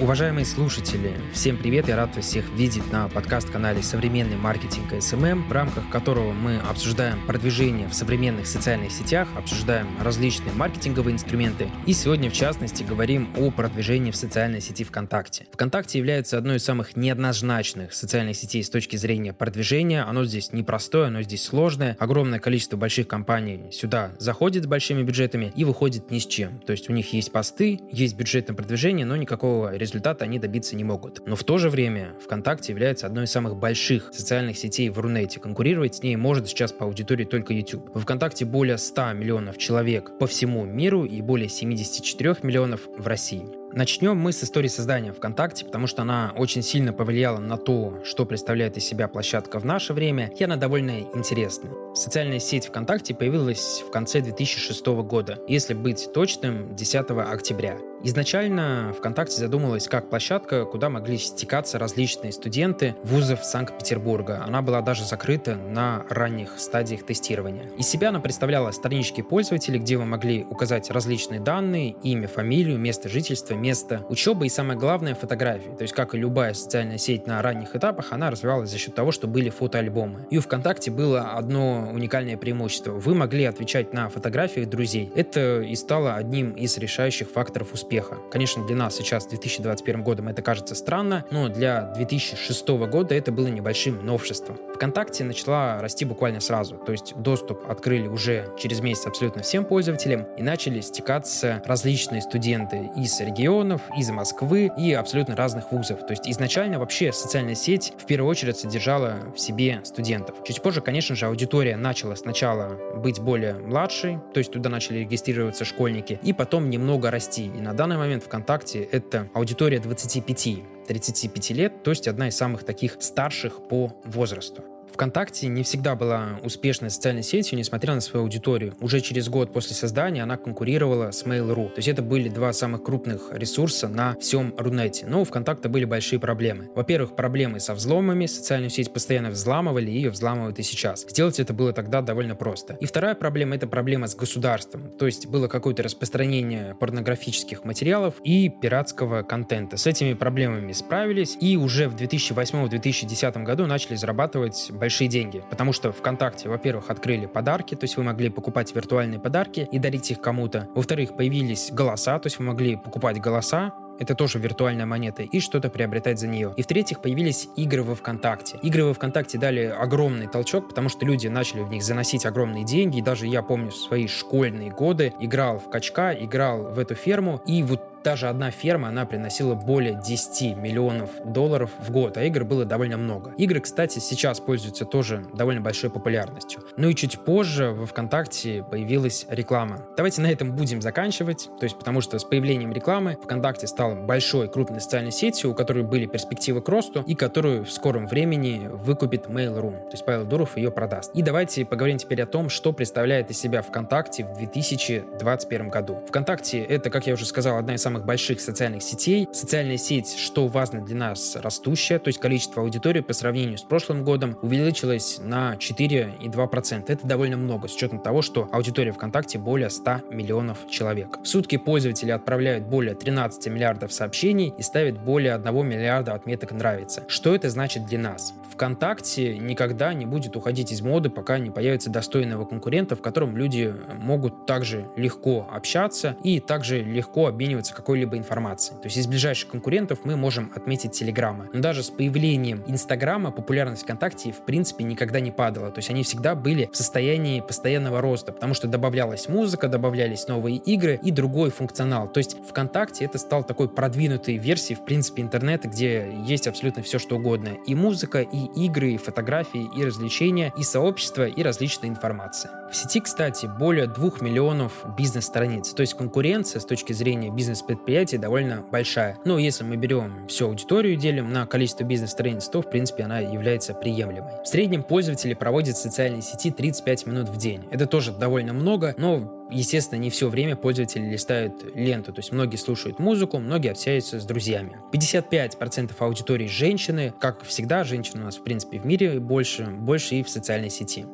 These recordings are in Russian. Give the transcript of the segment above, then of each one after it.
Уважаемые слушатели, всем привет, я рад вас всех видеть на подкаст-канале «Современный маркетинг SMM», в рамках которого мы обсуждаем продвижение в современных социальных сетях, обсуждаем различные маркетинговые инструменты и сегодня, в частности, говорим о продвижении в социальной сети ВКонтакте. ВКонтакте является одной из самых неоднозначных социальных сетей с точки зрения продвижения. Оно здесь непростое, оно здесь сложное. Огромное количество больших компаний сюда заходит с большими бюджетами и выходит ни с чем. То есть у них есть посты, есть бюджет на продвижение, но никакого результата они добиться не могут. Но в то же время ВКонтакте является одной из самых больших социальных сетей в Рунете. Конкурировать с ней может сейчас по аудитории только YouTube. В ВКонтакте более 100 миллионов человек по всему миру и более 74 миллионов в России. Начнем мы с истории создания ВКонтакте, потому что она очень сильно повлияла на то, что представляет из себя площадка в наше время, и она довольно интересная. Социальная сеть ВКонтакте появилась в конце 2006 года, если быть точным, 10 октября. Изначально ВКонтакте задумалась как площадка, куда могли стекаться различные студенты вузов Санкт-Петербурга. Она была даже закрыта на ранних стадиях тестирования. Из себя она представляла странички пользователей, где вы могли указать различные данные, имя, фамилию, место жительства, место учебы и самое главное фотографии. То есть, как и любая социальная сеть на ранних этапах, она развивалась за счет того, что были фотоальбомы. И у ВКонтакте было одно уникальное преимущество. Вы могли отвечать на фотографии друзей. Это и стало одним из решающих факторов успеха. Конечно, для нас сейчас, 2021 годом, это кажется странно, но для 2006 года это было небольшим новшеством. ВКонтакте начала расти буквально сразу, то есть доступ открыли уже через месяц абсолютно всем пользователям и начали стекаться различные студенты из регионов, из Москвы и абсолютно разных вузов. То есть изначально вообще социальная сеть в первую очередь содержала в себе студентов. Чуть позже, конечно же, аудитория начала сначала быть более младшей, то есть туда начали регистрироваться школьники, и потом немного расти. И на данный момент ВКонтакте это аудитория 25-35 лет, то есть одна из самых таких старших по возрасту. ВКонтакте не всегда была успешной социальной сетью, несмотря на свою аудиторию. Уже через год после создания она конкурировала с Mail.ru. То есть это были два самых крупных ресурса на всем Рунете. Но у ВКонтакта были большие проблемы. Во-первых, проблемы со взломами. Социальную сеть постоянно взламывали, и ее взламывают и сейчас. Сделать это было тогда довольно просто. И вторая проблема — это проблема с государством. То есть было какое-то распространение порнографических материалов и пиратского контента. С этими проблемами справились, и уже в 2008-2010 году начали зарабатывать большие деньги. Потому что ВКонтакте, во-первых, открыли подарки, то есть вы могли покупать виртуальные подарки и дарить их кому-то. Во-вторых, появились голоса, то есть вы могли покупать голоса, это тоже виртуальная монета, и что-то приобретать за нее. И в-третьих, появились игры во ВКонтакте. Игры во ВКонтакте дали огромный толчок, потому что люди начали в них заносить огромные деньги, и даже я помню свои школьные годы играл в качка, играл в эту ферму, и вот даже одна ферма, она приносила более 10 миллионов долларов в год, а игр было довольно много. Игры, кстати, сейчас пользуются тоже довольно большой популярностью. Ну и чуть позже во ВКонтакте появилась реклама. Давайте на этом будем заканчивать, то есть потому что с появлением рекламы ВКонтакте стал большой крупной социальной сетью, у которой были перспективы к росту и которую в скором времени выкупит Mail.ru, то есть Павел Дуров ее продаст. И давайте поговорим теперь о том, что представляет из себя ВКонтакте в 2021 году. ВКонтакте это, как я уже сказал, одна из самых самых больших социальных сетей. Социальная сеть, что важно для нас, растущая, то есть количество аудитории по сравнению с прошлым годом увеличилось на 4,2%. Это довольно много, с учетом того, что аудитория ВКонтакте более 100 миллионов человек. В сутки пользователи отправляют более 13 миллиардов сообщений и ставят более 1 миллиарда отметок «нравится». Что это значит для нас? ВКонтакте никогда не будет уходить из моды, пока не появится достойного конкурента, в котором люди могут также легко общаться и также легко обмениваться какой-либо информации. То есть из ближайших конкурентов мы можем отметить Телеграма. Но даже с появлением Инстаграма популярность ВКонтакте в принципе никогда не падала. То есть они всегда были в состоянии постоянного роста, потому что добавлялась музыка, добавлялись новые игры и другой функционал. То есть ВКонтакте это стал такой продвинутой версией в принципе интернета, где есть абсолютно все что угодно. И музыка, и игры, и фотографии, и развлечения, и сообщества, и различная информация. В сети, кстати, более двух миллионов бизнес-страниц. То есть конкуренция с точки зрения бизнес предприятий довольно большая. Но если мы берем всю аудиторию и делим на количество бизнес-страниц, то, в принципе, она является приемлемой. В среднем пользователи проводят в социальной сети 35 минут в день. Это тоже довольно много, но Естественно, не все время пользователи листают ленту, то есть многие слушают музыку, многие общаются с друзьями. 55% аудитории женщины, как всегда, женщин у нас в принципе в мире больше, больше и в социальной сети.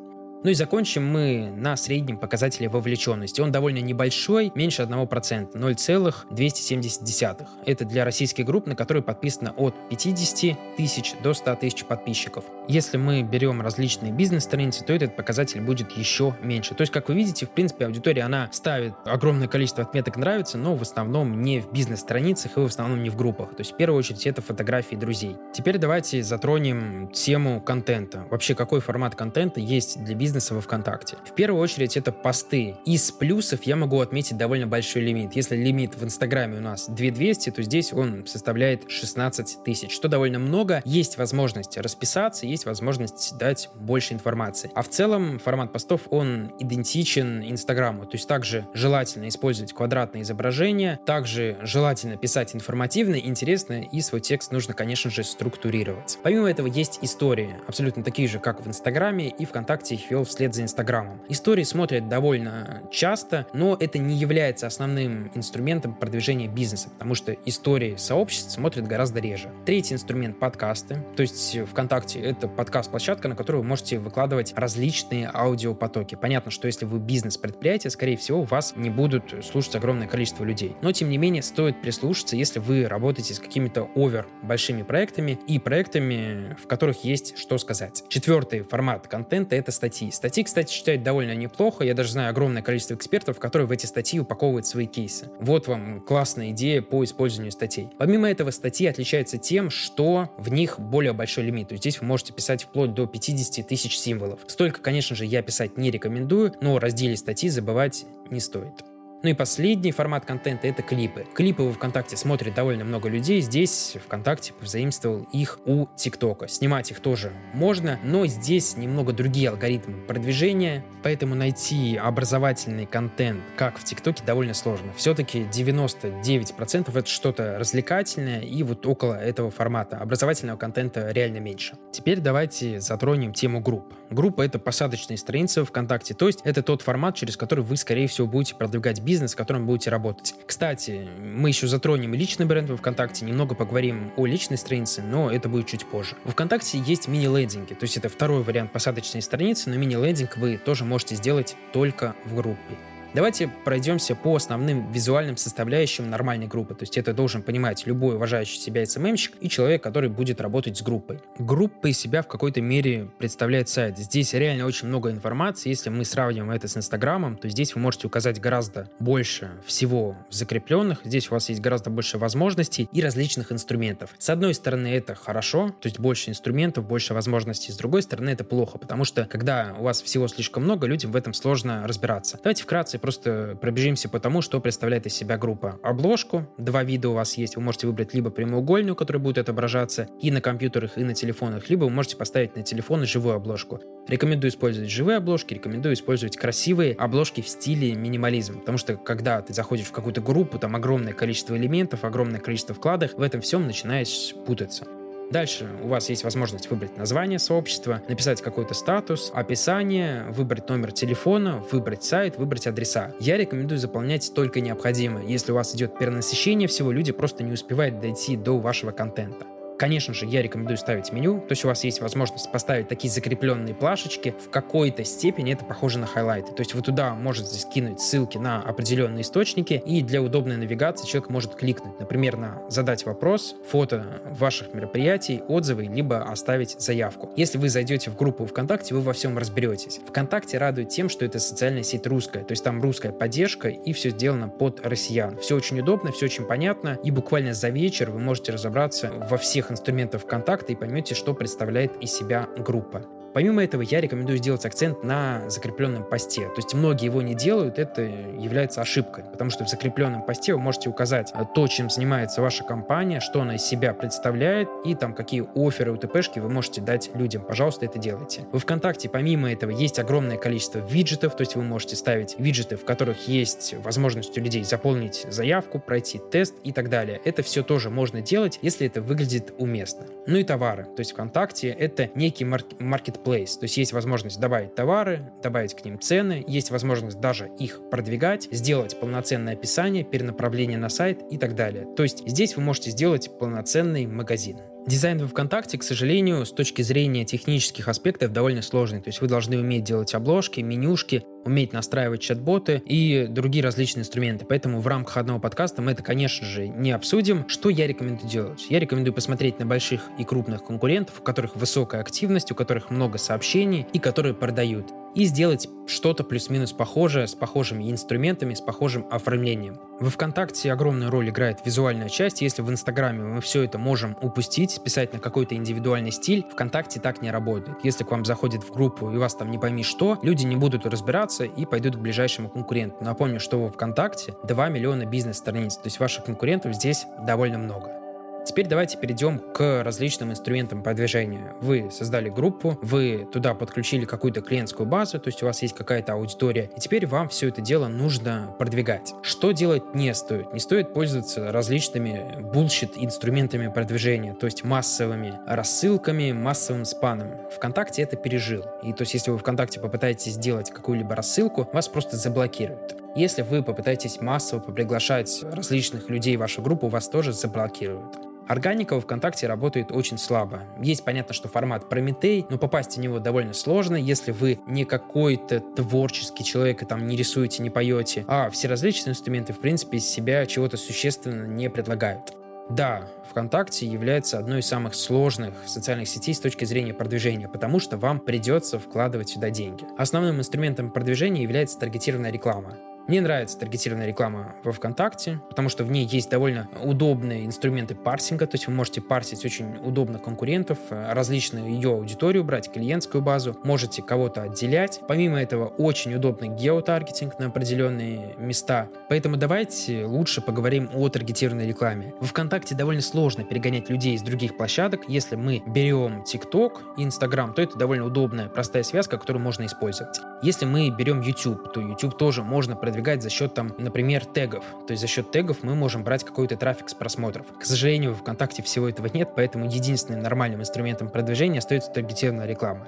Ну и закончим мы на среднем показателе вовлеченности. Он довольно небольшой, меньше 1%, 0,270. Это для российских групп, на которые подписано от 50 тысяч до 100 тысяч подписчиков. Если мы берем различные бизнес-страницы, то этот показатель будет еще меньше. То есть, как вы видите, в принципе, аудитория, она ставит огромное количество отметок «нравится», но в основном не в бизнес-страницах и в основном не в группах. То есть, в первую очередь, это фотографии друзей. Теперь давайте затронем тему контента. Вообще, какой формат контента есть для бизнеса во ВКонтакте? В первую очередь, это посты. Из плюсов я могу отметить довольно большой лимит. Если лимит в Инстаграме у нас 2200, то здесь он составляет 16 тысяч, что довольно много. Есть возможность расписаться, есть возможность дать больше информации. А в целом формат постов, он идентичен Инстаграму. То есть также желательно использовать квадратные изображения, также желательно писать информативно, интересно, и свой текст нужно, конечно же, структурировать. Помимо этого есть истории, абсолютно такие же, как в Инстаграме, и ВКонтакте их вел вслед за Инстаграмом. Истории смотрят довольно часто, но это не является основным инструментом продвижения бизнеса, потому что истории сообществ смотрят гораздо реже. Третий инструмент — подкасты. То есть ВКонтакте — это подкаст-площадка, на которую вы можете выкладывать различные аудиопотоки. Понятно, что если вы бизнес-предприятие, скорее всего, вас не будут слушать огромное количество людей. Но, тем не менее, стоит прислушаться, если вы работаете с какими-то овер большими проектами и проектами, в которых есть что сказать. Четвертый формат контента — это статьи. Статьи, кстати, читать довольно неплохо. Я даже знаю огромное количество экспертов, которые в эти статьи упаковывают свои кейсы. Вот вам классная идея по использованию статей. Помимо этого, статьи отличаются тем, что в них более большой лимит. То есть здесь вы можете писать вплоть до 50 тысяч символов. Столько, конечно же, я писать не рекомендую, но разделе статьи забывать не стоит. Ну и последний формат контента — это клипы. Клипы в ВКонтакте смотрит довольно много людей. Здесь ВКонтакте позаимствовал их у ТикТока. Снимать их тоже можно, но здесь немного другие алгоритмы продвижения, поэтому найти образовательный контент, как в ТикТоке, довольно сложно. Все-таки 99% это что-то развлекательное, и вот около этого формата образовательного контента реально меньше. Теперь давайте затронем тему групп. Группа — это посадочные страницы ВКонтакте, то есть это тот формат, через который вы, скорее всего, будете продвигать бизнес бизнес, в котором будете работать. Кстати, мы еще затронем личный бренд во ВКонтакте, немного поговорим о личной странице, но это будет чуть позже. В ВКонтакте есть мини-лендинги, то есть это второй вариант посадочной страницы, но мини-лендинг вы тоже можете сделать только в группе. Давайте пройдемся по основным визуальным составляющим нормальной группы. То есть это должен понимать любой уважающий себя SMM-щик и человек, который будет работать с группой. Группа из себя в какой-то мере представляет сайт. Здесь реально очень много информации. Если мы сравниваем это с Инстаграмом, то здесь вы можете указать гораздо больше всего в закрепленных. Здесь у вас есть гораздо больше возможностей и различных инструментов. С одной стороны, это хорошо, то есть больше инструментов, больше возможностей. С другой стороны, это плохо, потому что когда у вас всего слишком много, людям в этом сложно разбираться. Давайте вкратце просто пробежимся по тому, что представляет из себя группа. Обложку, два вида у вас есть, вы можете выбрать либо прямоугольную, которая будет отображаться и на компьютерах, и на телефонах, либо вы можете поставить на телефоны живую обложку. Рекомендую использовать живые обложки, рекомендую использовать красивые обложки в стиле минимализм, потому что когда ты заходишь в какую-то группу, там огромное количество элементов, огромное количество вкладок, в этом всем начинаешь путаться. Дальше у вас есть возможность выбрать название сообщества, написать какой-то статус, описание, выбрать номер телефона, выбрать сайт, выбрать адреса. Я рекомендую заполнять только необходимое. Если у вас идет перенасыщение всего, люди просто не успевают дойти до вашего контента. Конечно же, я рекомендую ставить меню, то есть у вас есть возможность поставить такие закрепленные плашечки. В какой-то степени это похоже на хайлайты. То есть вы туда можете скинуть ссылки на определенные источники, и для удобной навигации человек может кликнуть, например, на задать вопрос, фото ваших мероприятий, отзывы, либо оставить заявку. Если вы зайдете в группу ВКонтакте, вы во всем разберетесь. ВКонтакте радует тем, что это социальная сеть русская, то есть там русская поддержка, и все сделано под россиян. Все очень удобно, все очень понятно, и буквально за вечер вы можете разобраться во всех инструментов контакта и поймете, что представляет из себя группа. Помимо этого, я рекомендую сделать акцент на закрепленном посте. То есть многие его не делают, это является ошибкой, потому что в закрепленном посте вы можете указать то, чем занимается ваша компания, что она из себя представляет, и там какие оферы, УТПшки вы можете дать людям. Пожалуйста, это делайте. В ВКонтакте, помимо этого, есть огромное количество виджетов, то есть вы можете ставить виджеты, в которых есть возможность у людей заполнить заявку, пройти тест и так далее. Это все тоже можно делать, если это выглядит уместно. Ну и товары. То есть ВКонтакте это некий маркет marketplace. То есть есть возможность добавить товары, добавить к ним цены, есть возможность даже их продвигать, сделать полноценное описание, перенаправление на сайт и так далее. То есть здесь вы можете сделать полноценный магазин. Дизайн во ВКонтакте, к сожалению, с точки зрения технических аспектов довольно сложный. То есть вы должны уметь делать обложки, менюшки, уметь настраивать чат-боты и другие различные инструменты. Поэтому в рамках одного подкаста мы это, конечно же, не обсудим. Что я рекомендую делать? Я рекомендую посмотреть на больших и крупных конкурентов, у которых высокая активность, у которых много сообщений и которые продают и сделать что-то плюс-минус похожее с похожими инструментами, с похожим оформлением. Во ВКонтакте огромную роль играет визуальная часть. Если в Инстаграме мы все это можем упустить, списать на какой-то индивидуальный стиль, ВКонтакте так не работает. Если к вам заходит в группу и вас там не пойми что, люди не будут разбираться и пойдут к ближайшему конкуренту. Напомню, что во ВКонтакте 2 миллиона бизнес-страниц, то есть ваших конкурентов здесь довольно много. Теперь давайте перейдем к различным инструментам продвижения. Вы создали группу, вы туда подключили какую-то клиентскую базу, то есть у вас есть какая-то аудитория, и теперь вам все это дело нужно продвигать. Что делать не стоит? Не стоит пользоваться различными bullshit инструментами продвижения, то есть массовыми рассылками, массовым спамом. ВКонтакте это пережил. И то есть если вы ВКонтакте попытаетесь сделать какую-либо рассылку, вас просто заблокируют. Если вы попытаетесь массово поприглашать различных людей в вашу группу, вас тоже заблокируют. Органика во ВКонтакте работает очень слабо. Есть понятно, что формат Прометей, но попасть в него довольно сложно, если вы не какой-то творческий человек и там не рисуете, не поете, а все различные инструменты, в принципе, из себя чего-то существенно не предлагают. Да, ВКонтакте является одной из самых сложных социальных сетей с точки зрения продвижения, потому что вам придется вкладывать сюда деньги. Основным инструментом продвижения является таргетированная реклама. Мне нравится таргетированная реклама во ВКонтакте, потому что в ней есть довольно удобные инструменты парсинга, то есть вы можете парсить очень удобно конкурентов, э, различную ее аудиторию брать, клиентскую базу, можете кого-то отделять. Помимо этого, очень удобный геотаргетинг на определенные места. Поэтому давайте лучше поговорим о таргетированной рекламе. В ВКонтакте довольно сложно перегонять людей из других площадок. Если мы берем TikTok и Instagram, то это довольно удобная, простая связка, которую можно использовать. Если мы берем YouTube, то YouTube тоже можно продвигать за счет, там, например, тегов. То есть за счет тегов мы можем брать какой-то трафик с просмотров. К сожалению, в ВКонтакте всего этого нет, поэтому единственным нормальным инструментом продвижения остается таргетированная реклама.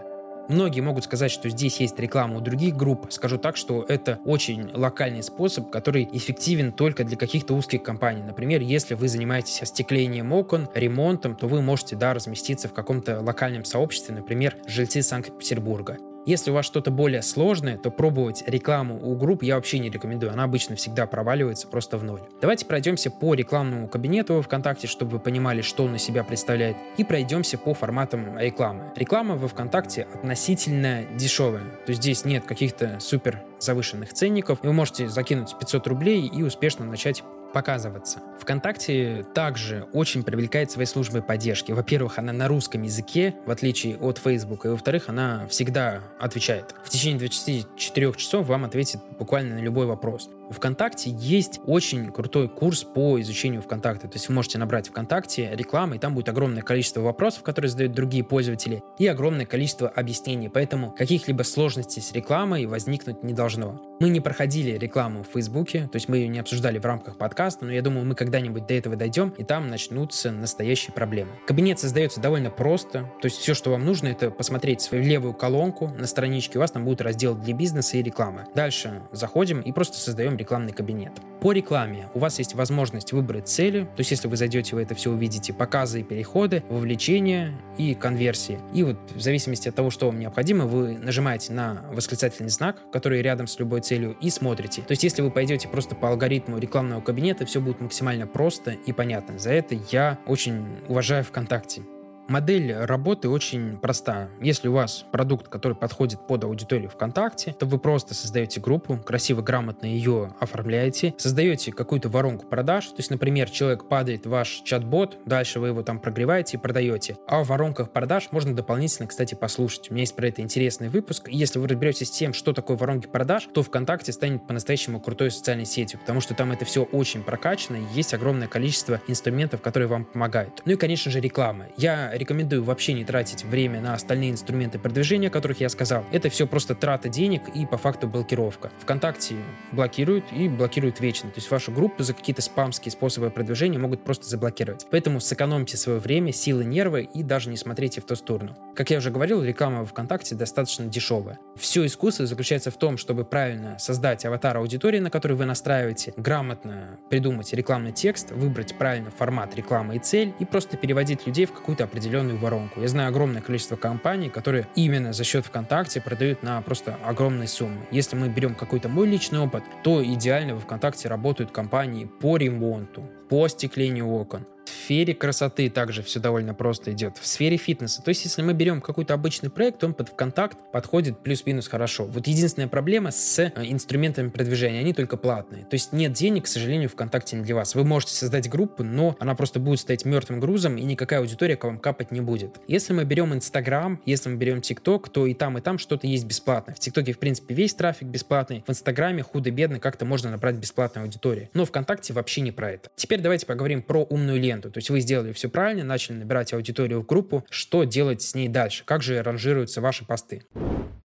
Многие могут сказать, что здесь есть реклама у других групп. Скажу так, что это очень локальный способ, который эффективен только для каких-то узких компаний. Например, если вы занимаетесь остеклением окон, ремонтом, то вы можете да, разместиться в каком-то локальном сообществе, например, жильцы Санкт-Петербурга. Если у вас что-то более сложное, то пробовать рекламу у групп я вообще не рекомендую. Она обычно всегда проваливается просто в ноль. Давайте пройдемся по рекламному кабинету ВКонтакте, чтобы вы понимали, что он из себя представляет, и пройдемся по форматам рекламы. Реклама во ВКонтакте относительно дешевая. То есть здесь нет каких-то супер завышенных ценников. Вы можете закинуть 500 рублей и успешно начать показываться. ВКонтакте также очень привлекает своей службой поддержки. Во-первых, она на русском языке, в отличие от Facebook, и во-вторых, она всегда отвечает. В течение 24 часов вам ответит буквально на любой вопрос. ВКонтакте есть очень крутой курс по изучению ВКонтакте. То есть вы можете набрать ВКонтакте рекламы, и там будет огромное количество вопросов, которые задают другие пользователи, и огромное количество объяснений. Поэтому каких-либо сложностей с рекламой возникнуть не должно. Мы не проходили рекламу в Фейсбуке, то есть мы ее не обсуждали в рамках подкаста, но я думаю, мы когда-нибудь до этого дойдем, и там начнутся настоящие проблемы. Кабинет создается довольно просто, то есть все, что вам нужно, это посмотреть свою левую колонку на страничке, у вас там будет раздел для бизнеса и рекламы. Дальше заходим и просто создаем рекламный кабинет. По рекламе у вас есть возможность выбрать цели, то есть если вы зайдете, вы это все увидите, показы и переходы, вовлечение и конверсии. И вот в зависимости от того, что вам необходимо, вы нажимаете на восклицательный знак, который рядом с любой целью, и смотрите. То есть если вы пойдете просто по алгоритму рекламного кабинета, все будет максимально просто и понятно. За это я очень уважаю ВКонтакте. Модель работы очень проста. Если у вас продукт, который подходит под аудиторию ВКонтакте, то вы просто создаете группу, красиво, грамотно ее оформляете, создаете какую-то воронку продаж. То есть, например, человек падает в ваш чат-бот, дальше вы его там прогреваете и продаете. А в воронках продаж можно дополнительно, кстати, послушать. У меня есть про это интересный выпуск. Если вы разберетесь с тем, что такое воронки продаж, то ВКонтакте станет по-настоящему крутой социальной сетью, потому что там это все очень прокачано, и есть огромное количество инструментов, которые вам помогают. Ну и, конечно же, реклама. Я рекомендую вообще не тратить время на остальные инструменты продвижения, о которых я сказал. Это все просто трата денег и по факту блокировка. ВКонтакте блокируют и блокируют вечно. То есть вашу группу за какие-то спамские способы продвижения могут просто заблокировать. Поэтому сэкономьте свое время, силы, нервы и даже не смотрите в ту сторону. Как я уже говорил, реклама в ВКонтакте достаточно дешевая. Все искусство заключается в том, чтобы правильно создать аватар аудитории, на который вы настраиваете, грамотно придумать рекламный текст, выбрать правильно формат рекламы и цель и просто переводить людей в какую-то определенную воронку. Я знаю огромное количество компаний, которые именно за счет ВКонтакте продают на просто огромные суммы. Если мы берем какой-то мой личный опыт, то идеально в ВКонтакте работают компании по ремонту, по остеклению окон, в сфере красоты также все довольно просто идет. В сфере фитнеса. То есть, если мы берем какой-то обычный проект, он под ВКонтакт подходит плюс-минус хорошо. Вот единственная проблема с э, инструментами продвижения. Они только платные. То есть, нет денег, к сожалению, ВКонтакте не для вас. Вы можете создать группу, но она просто будет стоять мертвым грузом, и никакая аудитория к вам капать не будет. Если мы берем Инстаграм, если мы берем ТикТок, то и там, и там что-то есть бесплатное. В ТикТоке, в принципе, весь трафик бесплатный. В Инстаграме худо-бедно как-то можно набрать бесплатную аудиторию. Но ВКонтакте вообще не про это. Теперь давайте поговорим про умную ленту ленту. То есть вы сделали все правильно, начали набирать аудиторию в группу. Что делать с ней дальше? Как же ранжируются ваши посты?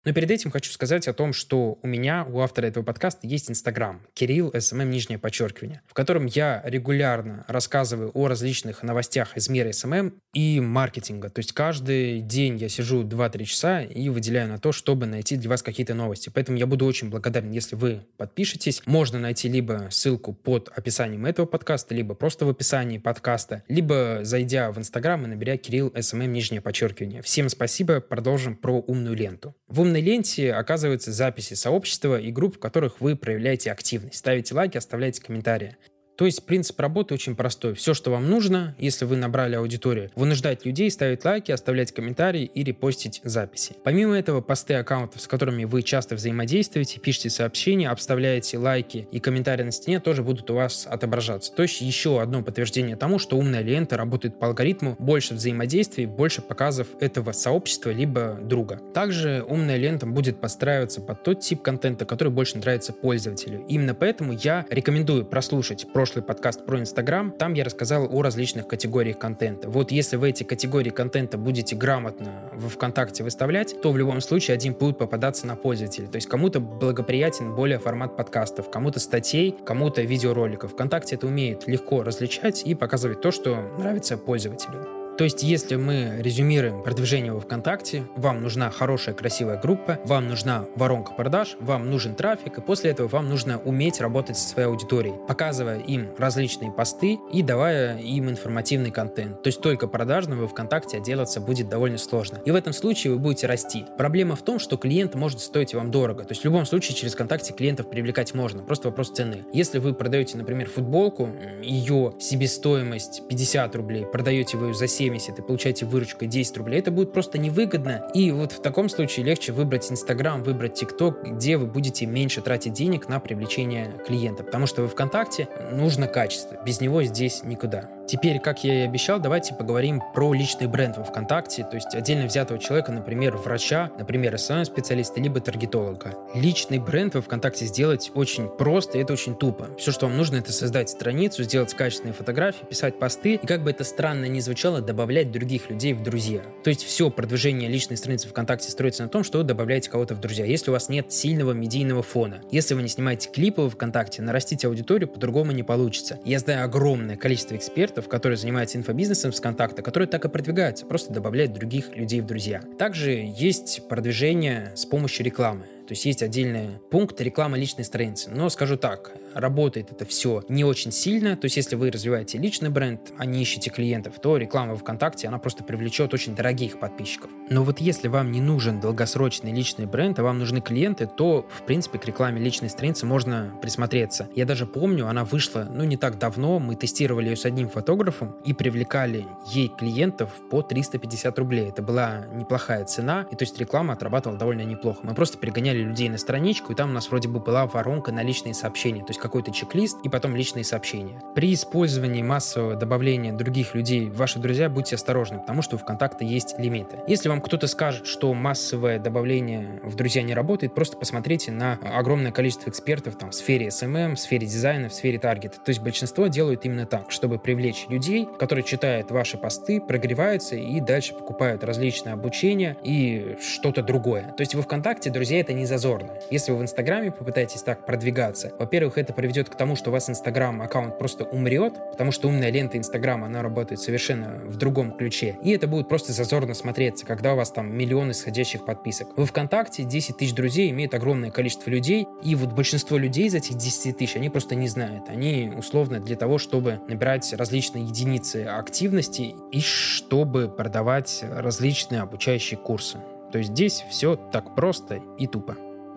Но перед этим хочу сказать о том, что у меня, у автора этого подкаста, есть Инстаграм, Кирилл, SMM, нижнее подчеркивание, в котором я регулярно рассказываю о различных новостях из мира SMM и маркетинга. То есть каждый день я сижу 2-3 часа и выделяю на то, чтобы найти для вас какие-то новости. Поэтому я буду очень благодарен, если вы подпишетесь. Можно найти либо ссылку под описанием этого подкаста, либо просто в описании подкаста, либо зайдя в Инстаграм и наберя Кирилл SMM, нижнее подчеркивание. Всем спасибо, продолжим про умную ленту. В умной ленте оказываются записи сообщества и групп, в которых вы проявляете активность, ставите лайки, оставляете комментарии. То есть принцип работы очень простой. Все, что вам нужно, если вы набрали аудиторию, вынуждать людей ставить лайки, оставлять комментарии и репостить записи. Помимо этого, посты аккаунтов, с которыми вы часто взаимодействуете, пишете сообщения, обставляете лайки и комментарии на стене тоже будут у вас отображаться. То есть еще одно подтверждение тому, что умная лента работает по алгоритму больше взаимодействий, больше показов этого сообщества либо друга. Также умная лента будет подстраиваться под тот тип контента, который больше нравится пользователю. Именно поэтому я рекомендую прослушать прошлый прошлый подкаст про Инстаграм, там я рассказал о различных категориях контента. Вот если вы эти категории контента будете грамотно в ВКонтакте выставлять, то в любом случае один будет попадаться на пользователя. То есть кому-то благоприятен более формат подкастов, кому-то статей, кому-то видеороликов. ВКонтакте это умеет легко различать и показывать то, что нравится пользователю. То есть, если мы резюмируем продвижение во ВКонтакте, вам нужна хорошая, красивая группа, вам нужна воронка продаж, вам нужен трафик, и после этого вам нужно уметь работать со своей аудиторией, показывая им различные посты и давая им информативный контент. То есть, только продажным во ВКонтакте отделаться будет довольно сложно. И в этом случае вы будете расти. Проблема в том, что клиент может стоить вам дорого. То есть, в любом случае, через ВКонтакте клиентов привлекать можно. Просто вопрос цены. Если вы продаете, например, футболку, ее себестоимость 50 рублей, продаете вы ее за 7 70 и получаете выручкой 10 рублей, это будет просто невыгодно. И вот в таком случае легче выбрать Инстаграм, выбрать ТикТок, где вы будете меньше тратить денег на привлечение клиента. Потому что вы ВКонтакте нужно качество. Без него здесь никуда. Теперь, как я и обещал, давайте поговорим про личный бренд во ВКонтакте, то есть отдельно взятого человека, например, врача, например, SMM-специалиста, либо таргетолога. Личный бренд во ВКонтакте сделать очень просто, и это очень тупо. Все, что вам нужно, это создать страницу, сделать качественные фотографии, писать посты, и как бы это странно ни звучало, добавлять других людей в друзья. То есть все продвижение личной страницы ВКонтакте строится на том, что вы добавляете кого-то в друзья. Если у вас нет сильного медийного фона, если вы не снимаете клипы в ВКонтакте, нарастить аудиторию по-другому не получится. Я знаю огромное количество экспертов, которые занимаются инфобизнесом с контакта, которые так и продвигаются, просто добавляют других людей в друзья. Также есть продвижение с помощью рекламы. То есть есть отдельный пункт реклама личной страницы. Но скажу так, работает это все не очень сильно. То есть если вы развиваете личный бренд, а не ищете клиентов, то реклама ВКонтакте, она просто привлечет очень дорогих подписчиков. Но вот если вам не нужен долгосрочный личный бренд, а вам нужны клиенты, то, в принципе, к рекламе личной страницы можно присмотреться. Я даже помню, она вышла, ну, не так давно, мы тестировали ее с одним фотографом и привлекали ей клиентов по 350 рублей. Это была неплохая цена, и то есть реклама отрабатывала довольно неплохо. Мы просто добавляли людей на страничку, и там у нас вроде бы была воронка на личные сообщения, то есть какой-то чек-лист и потом личные сообщения. При использовании массового добавления других людей в ваши друзья будьте осторожны, потому что у ВКонтакте есть лимиты. Если вам кто-то скажет, что массовое добавление в друзья не работает, просто посмотрите на огромное количество экспертов там, в сфере SMM, в сфере дизайна, в сфере таргета. То есть большинство делают именно так, чтобы привлечь людей, которые читают ваши посты, прогреваются и дальше покупают различные обучения и что-то другое. То есть вы ВКонтакте, друзья, это не зазорно. Если вы в Инстаграме попытаетесь так продвигаться, во-первых, это приведет к тому, что у вас Инстаграм аккаунт просто умрет, потому что умная лента Инстаграма, она работает совершенно в другом ключе. И это будет просто зазорно смотреться, когда у вас там миллионы исходящих подписок. Вы ВКонтакте 10 тысяч друзей имеет огромное количество людей, и вот большинство людей из этих 10 тысяч, они просто не знают. Они условно для того, чтобы набирать различные единицы активности и чтобы продавать различные обучающие курсы. То есть здесь все так просто и тупо.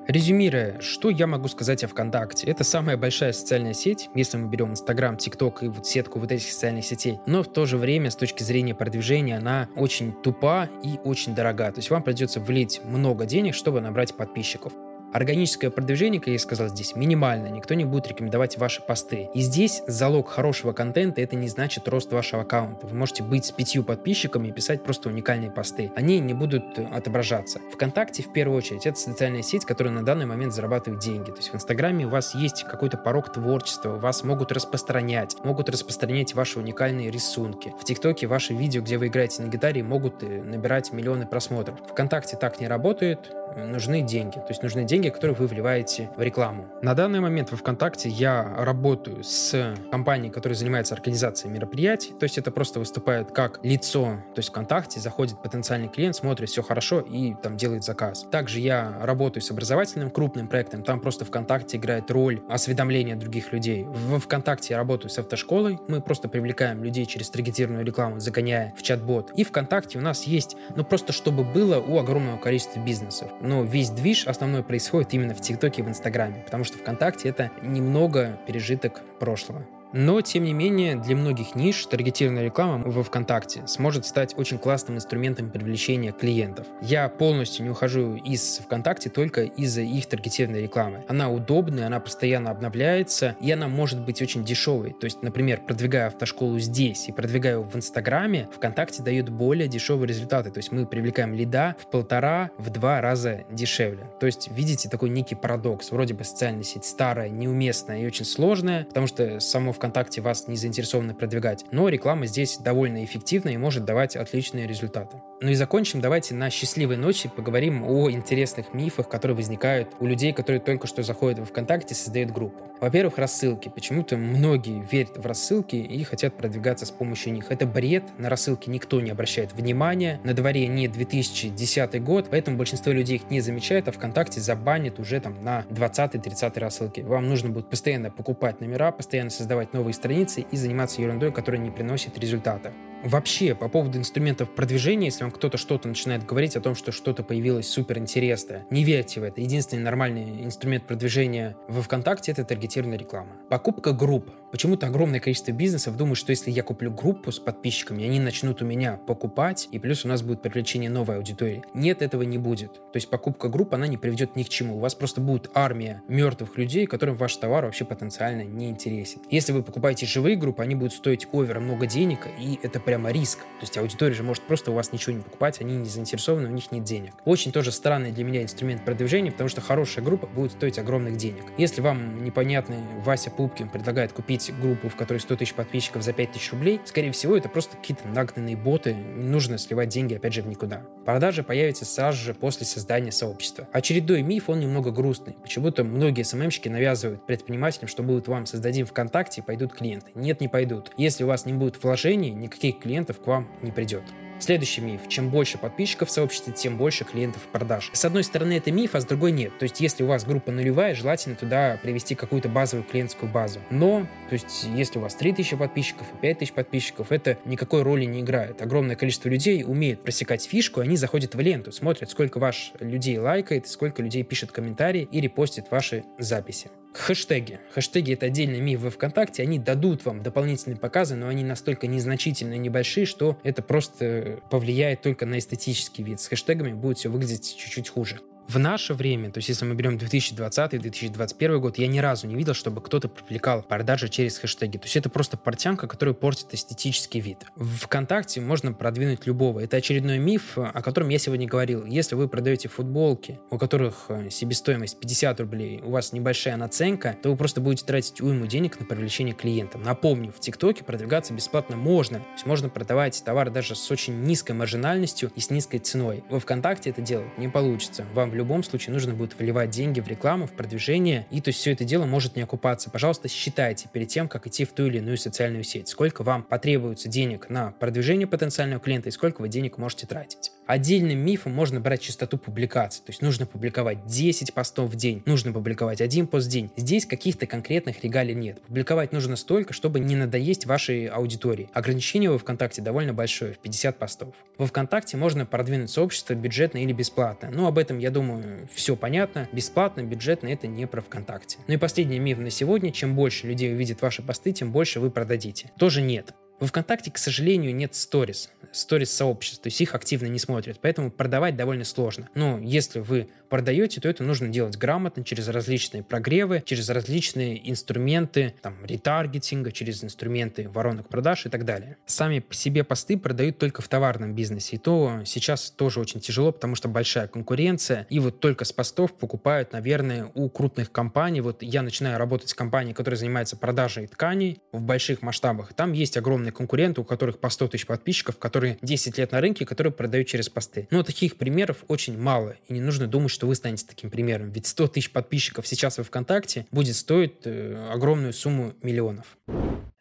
Резюмируя, что я могу сказать о ВКонтакте? Это самая большая социальная сеть, если мы берем Инстаграм, ТикТок и вот сетку вот этих социальных сетей. Но в то же время, с точки зрения продвижения, она очень тупа и очень дорога. То есть вам придется влить много денег, чтобы набрать подписчиков. Органическое продвижение, как я сказал здесь, минимально. Никто не будет рекомендовать ваши посты. И здесь залог хорошего контента это не значит рост вашего аккаунта. Вы можете быть с пятью подписчиками и писать просто уникальные посты. Они не будут отображаться. Вконтакте, в первую очередь, это социальная сеть, которая на данный момент зарабатывает деньги. То есть в Инстаграме у вас есть какой-то порог творчества, вас могут распространять, могут распространять ваши уникальные рисунки. В ТикТоке ваши видео, где вы играете на гитаре, могут э, набирать миллионы просмотров. Вконтакте так не работает, нужны деньги. То есть нужны деньги, которые вы вливаете в рекламу. На данный момент во ВКонтакте я работаю с компанией, которая занимается организацией мероприятий. То есть это просто выступает как лицо. То есть ВКонтакте заходит потенциальный клиент, смотрит, все хорошо и там делает заказ. Также я работаю с образовательным крупным проектом. Там просто ВКонтакте играет роль осведомления других людей. В ВКонтакте я работаю с автошколой. Мы просто привлекаем людей через таргетированную рекламу, загоняя в чат-бот. И ВКонтакте у нас есть, ну просто чтобы было у огромного количества бизнесов но весь движ основной происходит именно в ТикТоке и в Инстаграме, потому что ВКонтакте это немного пережиток прошлого. Но, тем не менее, для многих ниш таргетированная реклама во ВКонтакте сможет стать очень классным инструментом привлечения клиентов. Я полностью не ухожу из ВКонтакте только из-за их таргетированной рекламы. Она удобная, она постоянно обновляется, и она может быть очень дешевой. То есть, например, продвигая автошколу здесь и продвигая в Инстаграме, ВКонтакте дает более дешевые результаты. То есть мы привлекаем лида в полтора, в два раза дешевле. То есть, видите, такой некий парадокс. Вроде бы социальная сеть старая, неуместная и очень сложная, потому что само ВКонтакте вас не заинтересованы продвигать. Но реклама здесь довольно эффективна и может давать отличные результаты. Ну и закончим давайте на счастливой ночи поговорим о интересных мифах, которые возникают у людей, которые только что заходят в ВКонтакте и создают группу. Во-первых, рассылки. Почему-то многие верят в рассылки и хотят продвигаться с помощью них. Это бред. На рассылки никто не обращает внимания. На дворе не 2010 год, поэтому большинство людей их не замечает, а ВКонтакте забанит уже там на 20-30 рассылки. Вам нужно будет постоянно покупать номера, постоянно создавать новые страницы и заниматься ерундой, которая не приносит результата. Вообще, по поводу инструментов продвижения, если вам кто-то что-то начинает говорить о том, что что-то появилось супер интересное, не верьте в это. Единственный нормальный инструмент продвижения во ВКонтакте — это таргетированная реклама. Покупка групп. Почему-то огромное количество бизнесов думают, что если я куплю группу с подписчиками, они начнут у меня покупать, и плюс у нас будет привлечение новой аудитории. Нет, этого не будет. То есть покупка групп, она не приведет ни к чему. У вас просто будет армия мертвых людей, которым ваш товар вообще потенциально не интересен. Если вы покупаете живые группы, они будут стоить овер много денег, и это прямо риск. То есть аудитория же может просто у вас ничего не покупать, они не заинтересованы, у них нет денег. Очень тоже странный для меня инструмент продвижения, потому что хорошая группа будет стоить огромных денег. Если вам непонятный Вася Пупкин предлагает купить группу, в которой 100 тысяч подписчиков за 5 тысяч рублей, скорее всего, это просто какие-то нагнанные боты, не нужно сливать деньги, опять же, в никуда. Продажи появятся сразу же после создания сообщества. Очередной миф, он немного грустный. Почему-то многие СММщики навязывают предпринимателям, что будут вам создадим ВКонтакте и пойдут клиенты. Нет, не пойдут. Если у вас не будет вложений, никаких клиентов к вам не придет. Следующий миф. Чем больше подписчиков в сообществе, тем больше клиентов и продаж. С одной стороны это миф, а с другой нет. То есть если у вас группа нулевая, желательно туда привести какую-то базовую клиентскую базу. Но, то есть если у вас 3000 подписчиков и 5000 подписчиков, это никакой роли не играет. Огромное количество людей умеет просекать фишку, они заходят в ленту, смотрят, сколько ваш людей лайкает, сколько людей пишет комментарии и репостит ваши записи. Хэштеги. Хэштеги — это отдельный миф во ВКонтакте. Они дадут вам дополнительные показы, но они настолько незначительные небольшие, что это просто повлияет только на эстетический вид. С хэштегами будет все выглядеть чуть-чуть хуже. В наше время, то есть если мы берем 2020-2021 год, я ни разу не видел, чтобы кто-то привлекал продажи через хэштеги. То есть это просто портянка, которая портит эстетический вид. В ВКонтакте можно продвинуть любого. Это очередной миф, о котором я сегодня говорил. Если вы продаете футболки, у которых э, себестоимость 50 рублей, у вас небольшая наценка, то вы просто будете тратить уйму денег на привлечение клиентов. Напомню, в ТикТоке продвигаться бесплатно можно. То есть можно продавать товары даже с очень низкой маржинальностью и с низкой ценой. Во ВКонтакте это делать не получится. Вам в любом случае нужно будет вливать деньги в рекламу, в продвижение, и то есть все это дело может не окупаться. Пожалуйста, считайте перед тем, как идти в ту или иную социальную сеть, сколько вам потребуется денег на продвижение потенциального клиента и сколько вы денег можете тратить. Отдельным мифом можно брать частоту публикаций. То есть нужно публиковать 10 постов в день, нужно публиковать один пост в день. Здесь каких-то конкретных регалий нет. Публиковать нужно столько, чтобы не надоесть вашей аудитории. Ограничение во ВКонтакте довольно большое, в 50 постов. Во ВКонтакте можно продвинуть сообщество бюджетно или бесплатно. Ну, об этом, я думаю, все понятно. Бесплатно, бюджетно — это не про ВКонтакте. Ну и последний миф на сегодня. Чем больше людей увидит ваши посты, тем больше вы продадите. Тоже нет. Во ВКонтакте, к сожалению, нет сторис, сторис сообществ, то есть их активно не смотрят, поэтому продавать довольно сложно. Но если вы продаете, то это нужно делать грамотно, через различные прогревы, через различные инструменты там, ретаргетинга, через инструменты воронок продаж и так далее. Сами по себе посты продают только в товарном бизнесе, и то сейчас тоже очень тяжело, потому что большая конкуренция, и вот только с постов покупают, наверное, у крупных компаний. Вот я начинаю работать с компанией, которая занимается продажей тканей в больших масштабах. Там есть огромные конкуренты, у которых по 100 тысяч подписчиков, которые 10 лет на рынке, которые продают через посты. Но таких примеров очень мало, и не нужно думать, что вы станете таким примером. Ведь 100 тысяч подписчиков сейчас во ВКонтакте будет стоить э, огромную сумму миллионов.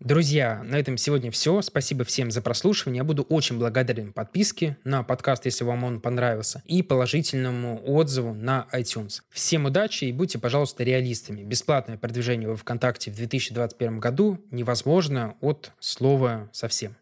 Друзья, на этом сегодня все. Спасибо всем за прослушивание. Я буду очень благодарен подписке на подкаст, если вам он понравился, и положительному отзыву на iTunes. Всем удачи и будьте, пожалуйста, реалистами. Бесплатное продвижение во ВКонтакте в 2021 году невозможно от слова совсем.